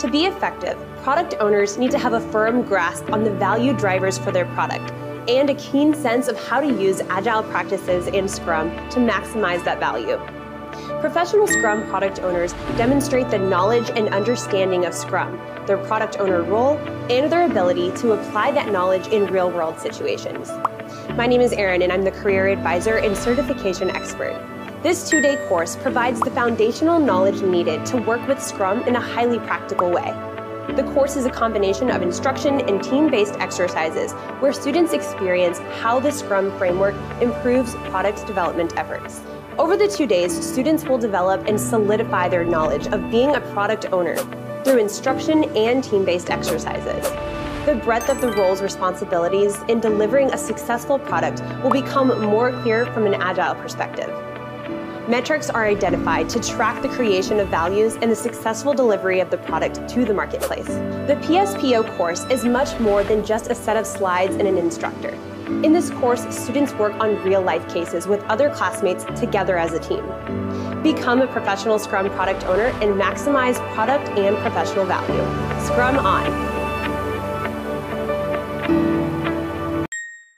To be effective, product owners need to have a firm grasp on the value drivers for their product and a keen sense of how to use agile practices and Scrum to maximize that value. Professional Scrum product owners demonstrate the knowledge and understanding of Scrum, their product owner role, and their ability to apply that knowledge in real world situations. My name is Erin, and I'm the Career Advisor and Certification Expert. This two day course provides the foundational knowledge needed to work with Scrum in a highly practical way. The course is a combination of instruction and team based exercises where students experience how the Scrum framework improves product development efforts. Over the two days, students will develop and solidify their knowledge of being a product owner through instruction and team based exercises. The breadth of the role's responsibilities in delivering a successful product will become more clear from an agile perspective. Metrics are identified to track the creation of values and the successful delivery of the product to the marketplace. The PSPO course is much more than just a set of slides and an instructor. In this course, students work on real life cases with other classmates together as a team. Become a professional Scrum product owner and maximize product and professional value. Scrum on!